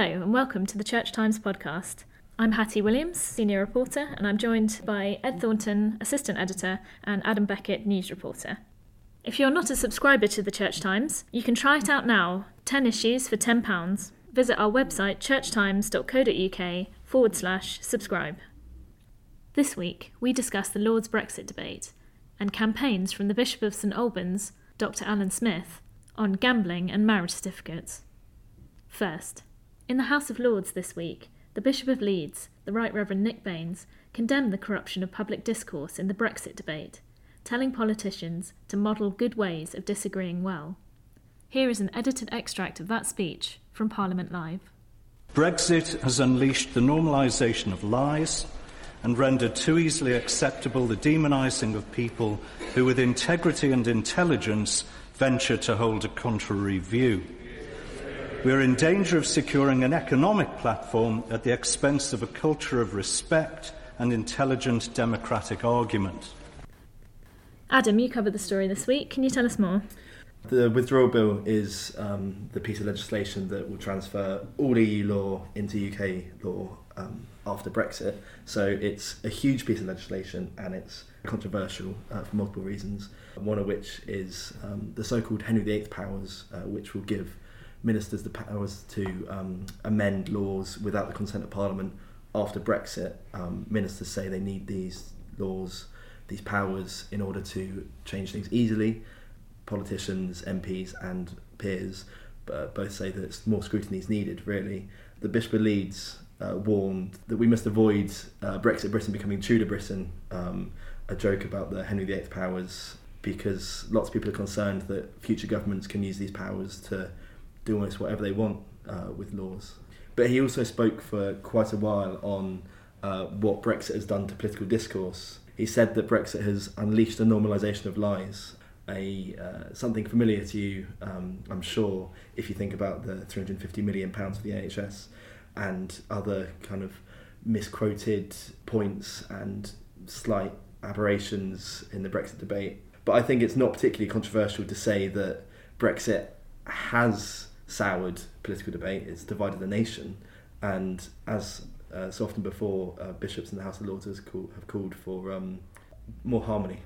Hello, and welcome to the Church Times podcast. I'm Hattie Williams, senior reporter, and I'm joined by Ed Thornton, assistant editor, and Adam Beckett, news reporter. If you're not a subscriber to the Church Times, you can try it out now 10 issues for £10. Visit our website churchtimes.co.uk forward slash subscribe. This week, we discuss the Lord's Brexit debate and campaigns from the Bishop of St Albans, Dr. Alan Smith, on gambling and marriage certificates. First, in the House of Lords this week, the Bishop of Leeds, the Right Reverend Nick Baines, condemned the corruption of public discourse in the Brexit debate, telling politicians to model good ways of disagreeing well. Here is an edited extract of that speech from Parliament Live. Brexit has unleashed the normalisation of lies and rendered too easily acceptable the demonising of people who, with integrity and intelligence, venture to hold a contrary view. We are in danger of securing an economic platform at the expense of a culture of respect and intelligent democratic argument. Adam, you covered the story this week. Can you tell us more? The withdrawal bill is um, the piece of legislation that will transfer all EU law into UK law um, after Brexit. So it's a huge piece of legislation and it's controversial uh, for multiple reasons. One of which is um, the so called Henry VIII powers, uh, which will give ministers the powers to um, amend laws without the consent of Parliament after Brexit. Um, ministers say they need these laws, these powers, in order to change things easily. Politicians, MPs, and peers uh, both say that more scrutiny is needed, really. The Bishop of Leeds uh, warned that we must avoid uh, Brexit Britain becoming Tudor Britain, um, a joke about the Henry VIII powers, because lots of people are concerned that future governments can use these powers to do almost whatever they want uh, with laws. But he also spoke for quite a while on uh, what Brexit has done to political discourse. He said that Brexit has unleashed a normalisation of lies, a uh, something familiar to you, um, I'm sure, if you think about the 350 million pounds for the NHS and other kind of misquoted points and slight aberrations in the Brexit debate. But I think it's not particularly controversial to say that Brexit has soured political debate. It's divided the nation, and as uh, so often before, uh, bishops in the House of Lords have called, have called for um, more harmony.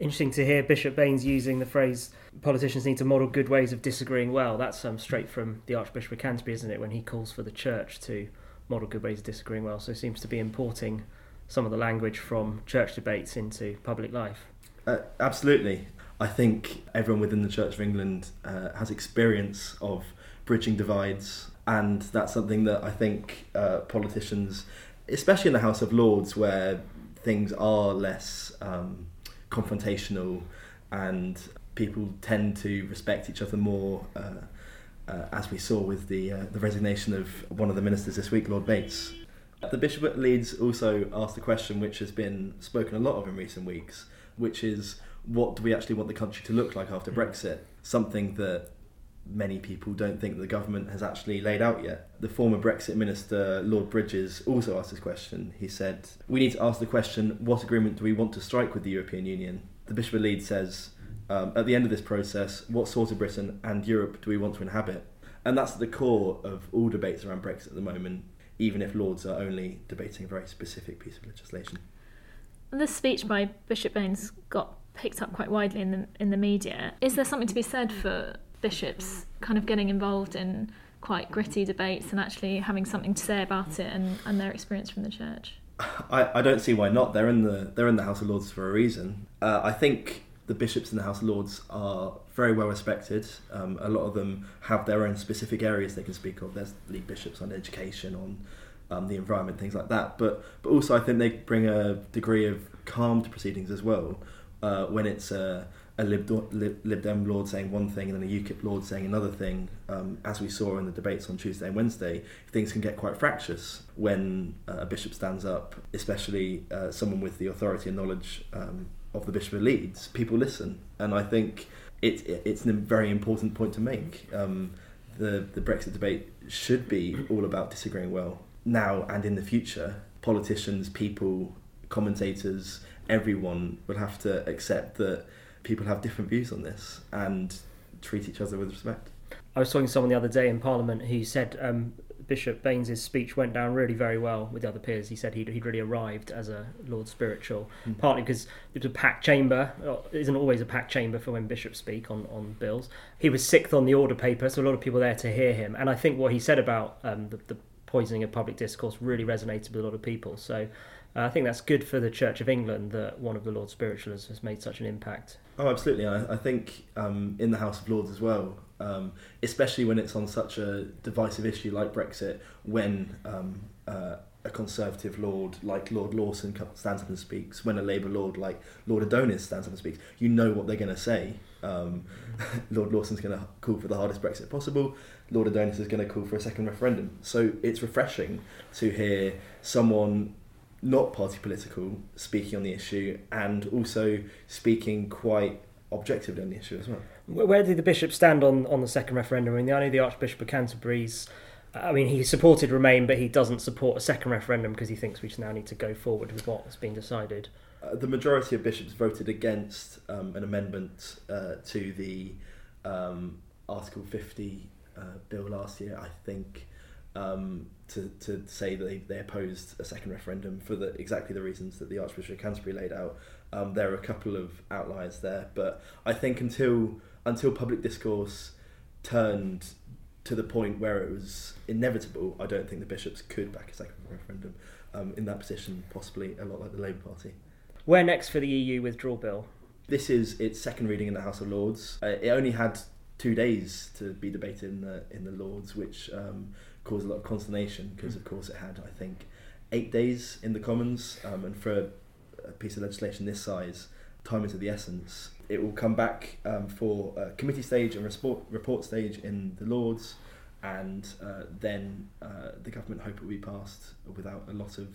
Interesting to hear Bishop Baines using the phrase "politicians need to model good ways of disagreeing well." That's um, straight from the Archbishop of Canterbury, isn't it? When he calls for the Church to model good ways of disagreeing well, so he seems to be importing some of the language from church debates into public life. Uh, absolutely. I think everyone within the Church of England uh, has experience of bridging divides, and that's something that I think uh, politicians, especially in the House of Lords, where things are less um, confrontational and people tend to respect each other more. Uh, uh, as we saw with the uh, the resignation of one of the ministers this week, Lord Bates. The Bishop at Leeds also asked a question which has been spoken a lot of in recent weeks, which is what do we actually want the country to look like after Brexit? Something that many people don't think the government has actually laid out yet. The former Brexit minister, Lord Bridges, also asked this question. He said, We need to ask the question what agreement do we want to strike with the European Union? The Bishop of Leeds says, um, At the end of this process, what sort of Britain and Europe do we want to inhabit? And that's at the core of all debates around Brexit at the moment, even if Lords are only debating a very specific piece of legislation. This speech by Bishop Baines got picked up quite widely in the in the media. Is there something to be said for bishops kind of getting involved in quite gritty debates and actually having something to say about it and, and their experience from the church? I, I don't see why not. They're in the they're in the House of Lords for a reason. Uh, I think the bishops in the House of Lords are very well respected. Um, a lot of them have their own specific areas they can speak of. There's lead bishops on education, on um, the environment, things like that. But but also I think they bring a degree of calm to proceedings as well. Uh, when it's a a Lib, Lib, Lib Dem Lord saying one thing and then a UKIP Lord saying another thing, um, as we saw in the debates on Tuesday and Wednesday, things can get quite fractious when uh, a bishop stands up, especially uh, someone with the authority and knowledge um, of the Bishop of Leeds. People listen, and I think it, it it's a very important point to make. Um, the the Brexit debate should be all about disagreeing well now and in the future. Politicians, people, commentators, everyone will have to accept that people have different views on this and treat each other with respect. I was talking to someone the other day in Parliament who said um, Bishop Baines's speech went down really very well with the other peers. He said he'd, he'd really arrived as a Lord Spiritual, mm. partly because it was a packed chamber. It isn't always a packed chamber for when bishops speak on, on bills. He was sixth on the order paper, so a lot of people there to hear him. And I think what he said about um, the, the poisoning of public discourse really resonated with a lot of people. So uh, I think that's good for the Church of England that one of the Lord Spiritual has, has made such an impact. Oh, absolutely. I, I think um, in the House of Lords as well, um, especially when it's on such a divisive issue like Brexit, when um, uh, a Conservative Lord like Lord Lawson stands up and speaks, when a Labour Lord like Lord Adonis stands up and speaks, you know what they're going to say. Um, Lord Lawson's going to call for the hardest Brexit possible. Lord Adonis is going to call for a second referendum. So it's refreshing to hear someone not party political speaking on the issue and also speaking quite objectively on the issue as well. Where did the bishop stand on, on the second referendum? I mean, I know the Archbishop of Canterbury's. I mean, he supported Remain, but he doesn't support a second referendum because he thinks we just now need to go forward with what's been decided. Uh, the majority of bishops voted against um, an amendment uh, to the um, Article 50 uh, bill last year. I think um, to, to say that they, they opposed a second referendum for the exactly the reasons that the Archbishop of Canterbury laid out. Um, there are a couple of outliers there, but I think until until public discourse turned to the point where it was inevitable, I don't think the bishops could back a second referendum. Um, in that position, possibly a lot like the Labour Party. Where next for the EU withdrawal bill? This is its second reading in the House of Lords. Uh, it only had two days to be debated in the in the Lords, which um, caused a lot of consternation because, of course, it had I think eight days in the Commons, um, and for a, a, piece of legislation this size, time is of the essence. It will come back um, for committee stage and report, report stage in the Lords, and uh, then uh, the government hope it will be passed without a lot of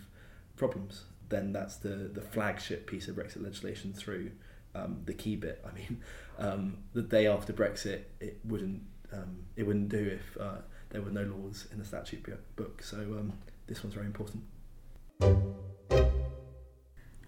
problems. Then that's the, the flagship piece of Brexit legislation through. Um, the key bit. I mean, um, the day after Brexit, it wouldn't um, it wouldn't do if uh, there were no laws in the statute book. So um, this one's very important.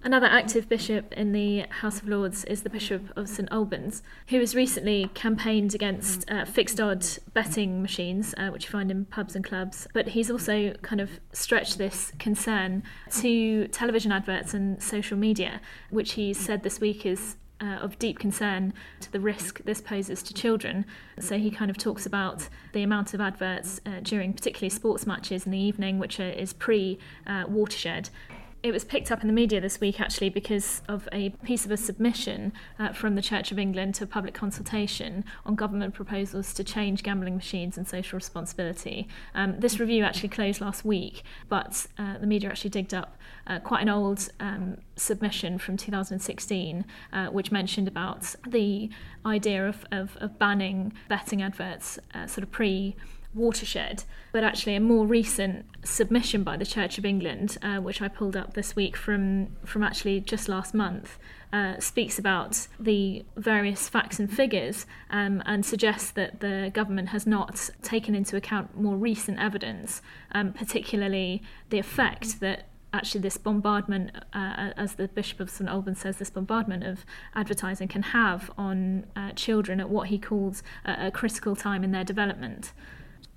Another active bishop in the House of Lords is the Bishop of St Albans, who has recently campaigned against uh, fixed odd betting machines, uh, which you find in pubs and clubs. But he's also kind of stretched this concern to television adverts and social media, which he said this week is uh, of deep concern to the risk this poses to children. So he kind of talks about the amount of adverts uh, during particularly sports matches in the evening, which are, is pre uh, watershed, it was picked up in the media this week actually because of a piece of a submission uh, from the Church of England to a public consultation on government proposals to change gambling machines and social responsibility. Um, this review actually closed last week, but uh, the media actually digged up uh, quite an old um, submission from 2016, uh, which mentioned about the idea of, of, of banning betting adverts uh, sort of pre watershed, but actually a more recent submission by the Church of England, uh, which I pulled up this week from from actually just last month, uh, speaks about the various facts and figures um, and suggests that the government has not taken into account more recent evidence, um, particularly the effect that actually this bombardment, uh, as the Bishop of St Albans says, this bombardment of advertising can have on uh, children at what he calls a, a critical time in their development.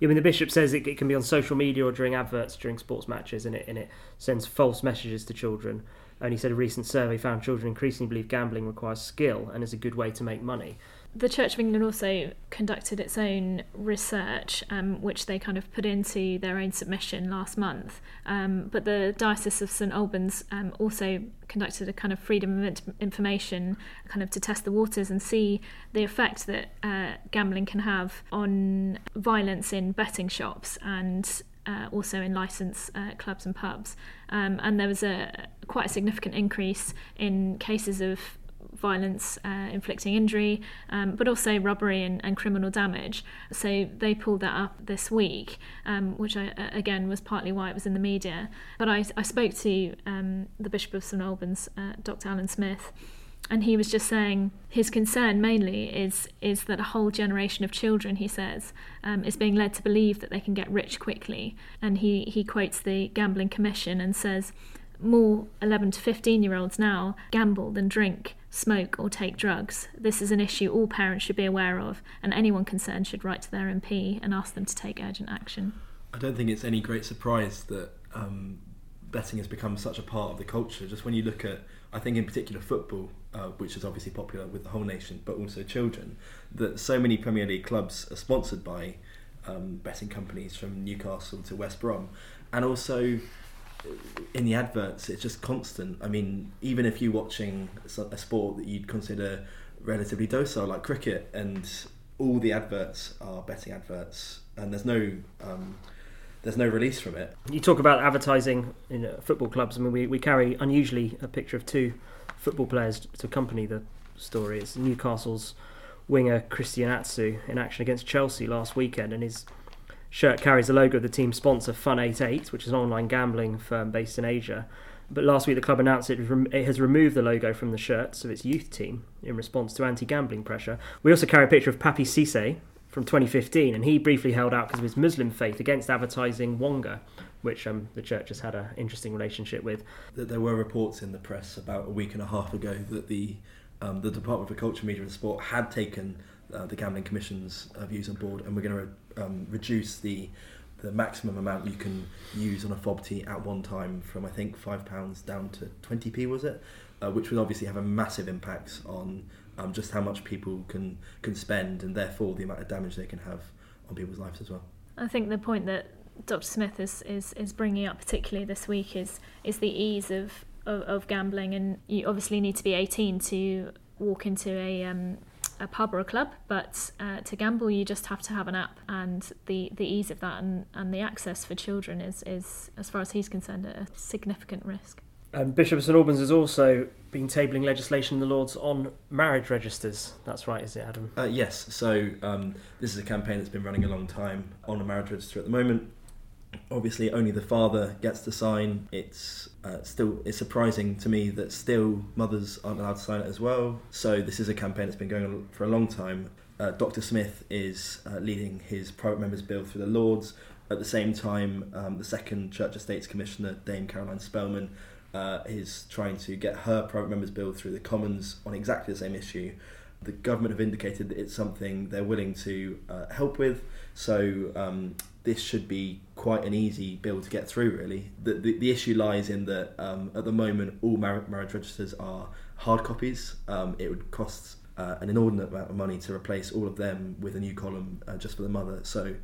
I mean, the bishop says it, it, can be on social media or during adverts during sports matches, and it and it sends false messages to children. And he said a recent survey found children increasingly believe gambling requires skill and is a good way to make money the Church of England also conducted its own research, um, which they kind of put into their own submission last month. Um, but the Diocese of St Albans um, also conducted a kind of freedom of information, kind of to test the waters and see the effect that uh, gambling can have on violence in betting shops and uh, also in licensed uh, clubs and pubs. Um, and there was a quite a significant increase in cases of violence uh, inflicting injury, um, but also robbery and, and, criminal damage. So they pulled that up this week, um, which I, again was partly why it was in the media. But I, I spoke to um, the Bishop of St Albans, uh, Dr. Alan Smith. And he was just saying his concern mainly is is that a whole generation of children, he says, um, is being led to believe that they can get rich quickly. And he, he quotes the Gambling Commission and says more 11 to 15 year olds now gamble than drink, smoke, or take drugs. This is an issue all parents should be aware of, and anyone concerned should write to their MP and ask them to take urgent action. I don't think it's any great surprise that um, betting has become such a part of the culture. Just when you look at, I think in particular football, uh, which is obviously popular with the whole nation, but also children, that so many Premier League clubs are sponsored by um, betting companies from Newcastle to West Brom, and also in the adverts, it's just constant. I mean, even if you're watching a sport that you'd consider relatively docile, like cricket, and all the adverts are betting adverts, and there's no um, there's no release from it. You talk about advertising in uh, football clubs. I mean, we, we carry unusually a picture of two football players to accompany the story. It's Newcastle's winger Christian Atsu in action against Chelsea last weekend, and his shirt carries the logo of the team sponsor Fun88, which is an online gambling firm based in Asia. But last week the club announced it, it has removed the logo from the shirts of its youth team in response to anti-gambling pressure. We also carry a picture of Papiss Cissé from 2015, and he briefly held out because of his Muslim faith against advertising Wonga, which um, the church has had an interesting relationship with. There were reports in the press about a week and a half ago that the um, the Department for Culture, Media and Sport had taken uh, the Gambling Commission's uh, views on board, and we're going to um, reduce the the maximum amount you can use on a FOBT at one time from I think five pounds down to twenty p was it, uh, which would obviously have a massive impact on um, just how much people can can spend and therefore the amount of damage they can have on people's lives as well. I think the point that Dr. Smith is, is, is bringing up particularly this week is is the ease of, of, of gambling and you obviously need to be 18 to walk into a um, a pub or a club, but uh, to gamble you just have to have an app, and the, the ease of that and, and the access for children is, is, as far as he's concerned, a significant risk. Um, Bishop of St Albans has also been tabling legislation in the Lords on marriage registers. That's right, is it, Adam? Uh, yes. So um, this is a campaign that's been running a long time on a marriage register at the moment obviously only the father gets to sign. It's uh, still it's surprising to me that still mothers aren't allowed to sign it as well. So this is a campaign that's been going on for a long time. Uh, Dr. Smith is uh, leading his private members bill through the Lords. At the same time, um, the second Church Estates Commissioner, Dame Caroline Spellman, uh, is trying to get her private members bill through the Commons on exactly the same issue. The government have indicated that it's something they're willing to uh, help with. So um, this should be quite an easy bill to get through, really. The, the, the issue lies in that um, at the moment, all marriage registers are hard copies. Um, it would cost uh, an inordinate amount of money to replace all of them with a new column uh, just for the mother. So,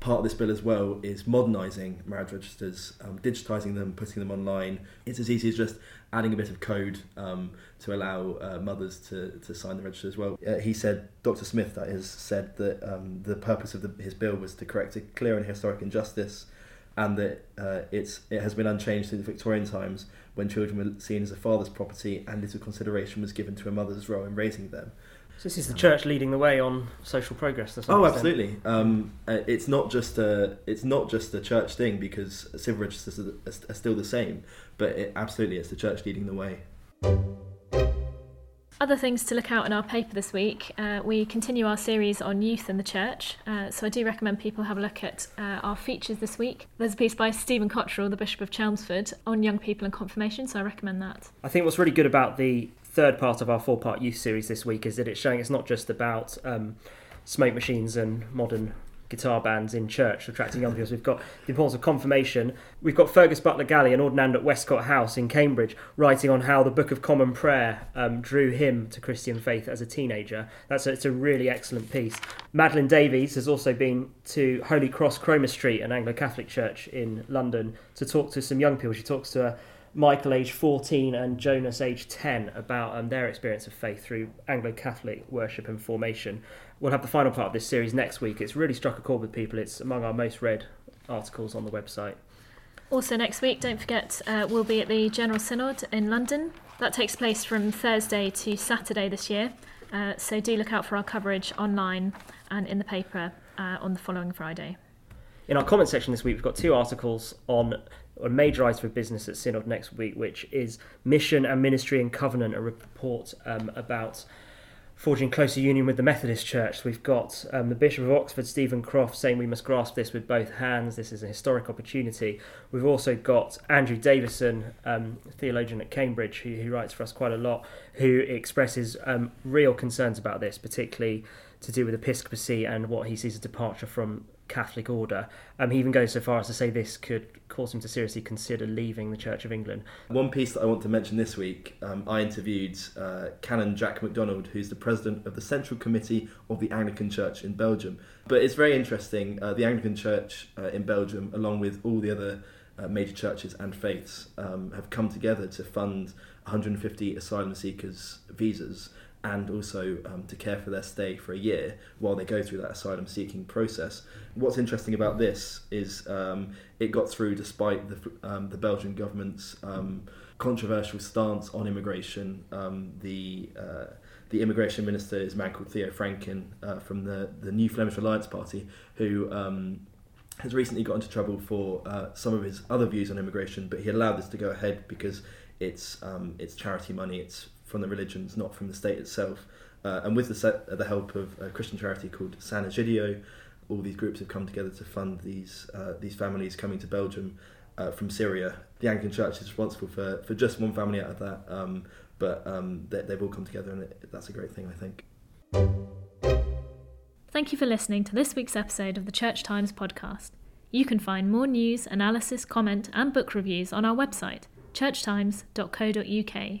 part of this bill as well is modernising marriage registers, um, digitising them, putting them online. It's as easy as just adding a bit of code um, to allow uh, mothers to, to sign the register as well. Uh, he said, Dr. Smith, that is, said that um, the purpose of the, his bill was to correct a clear and historic injustice and that uh, it's, it has been unchanged since Victorian times when children were seen as a father's property and little consideration was given to a mother's role in raising them. So this is the church leading the way on social progress. Oh, absolutely. Um, uh, it's not just a it's not just a church thing because civil registers are, are still the same, but it, absolutely, it's the church leading the way. Other things to look out in our paper this week. Uh, we continue our series on youth and the church, uh, so I do recommend people have a look at uh, our features this week. There's a piece by Stephen Cottrell, the Bishop of Chelmsford, on young people and confirmation, so I recommend that. I think what's really good about the third part of our four part youth series this week is that it's showing it's not just about um, smoke machines and modern guitar bands in church attracting young people. We've got the importance of confirmation. We've got Fergus Butler Gallie, an ordinand at Westcott House in Cambridge, writing on how the Book of Common Prayer um, drew him to Christian faith as a teenager. That's a, it's a really excellent piece. Madeleine Davies has also been to Holy Cross Cromer Street, an Anglo Catholic church in London, to talk to some young people. She talks to a Michael, age 14, and Jonas, age 10, about um, their experience of faith through Anglo Catholic worship and formation. We'll have the final part of this series next week. It's really struck a chord with people. It's among our most read articles on the website. Also, next week, don't forget, uh, we'll be at the General Synod in London. That takes place from Thursday to Saturday this year. Uh, so do look out for our coverage online and in the paper uh, on the following Friday. In our comment section this week, we've got two articles on a major item for business at Synod next week, which is Mission and Ministry and Covenant, a report um, about forging closer union with the Methodist Church. We've got um, the Bishop of Oxford, Steven Croft, saying we must grasp this with both hands. This is a historic opportunity. We've also got Andrew Davison, um, theologian at Cambridge, who, who, writes for us quite a lot, who expresses um, real concerns about this, particularly to do with episcopacy and what he sees as departure from Catholic order. Um, he even goes so far as to say this could cause him to seriously consider leaving the Church of England. One piece that I want to mention this week, um, I interviewed uh, Canon Jack MacDonald, who's the president of the Central Committee of the Anglican Church in Belgium. But it's very interesting. Uh, the Anglican Church uh, in Belgium, along with all the other uh, major churches and faiths, um, have come together to fund 150 asylum seekers' visas and also um, to care for their stay for a year while they go through that asylum seeking process. What's interesting about this is um, it got through despite the, um, the Belgian government's um, controversial stance on immigration. Um, the uh, the immigration minister is a man called Theo Francken uh, from the, the New Flemish Alliance Party, who um, has recently got into trouble for uh, some of his other views on immigration, but he allowed this to go ahead because it's it's charity money, it's from the religions, not from the state itself. Uh, and with the, set, the help of a Christian charity called Sant'Egidio, all these groups have come together to fund these uh, these families coming to Belgium uh, from Syria. The Anglican Church is responsible for, for just one family out of that, um, but um, they, have all come together, and it, that's a great thing, I think. Thank you for listening to this week's episode of the Church Times podcast. You can find more news, analysis, comment, and book reviews on our website, churchtimes.co.uk.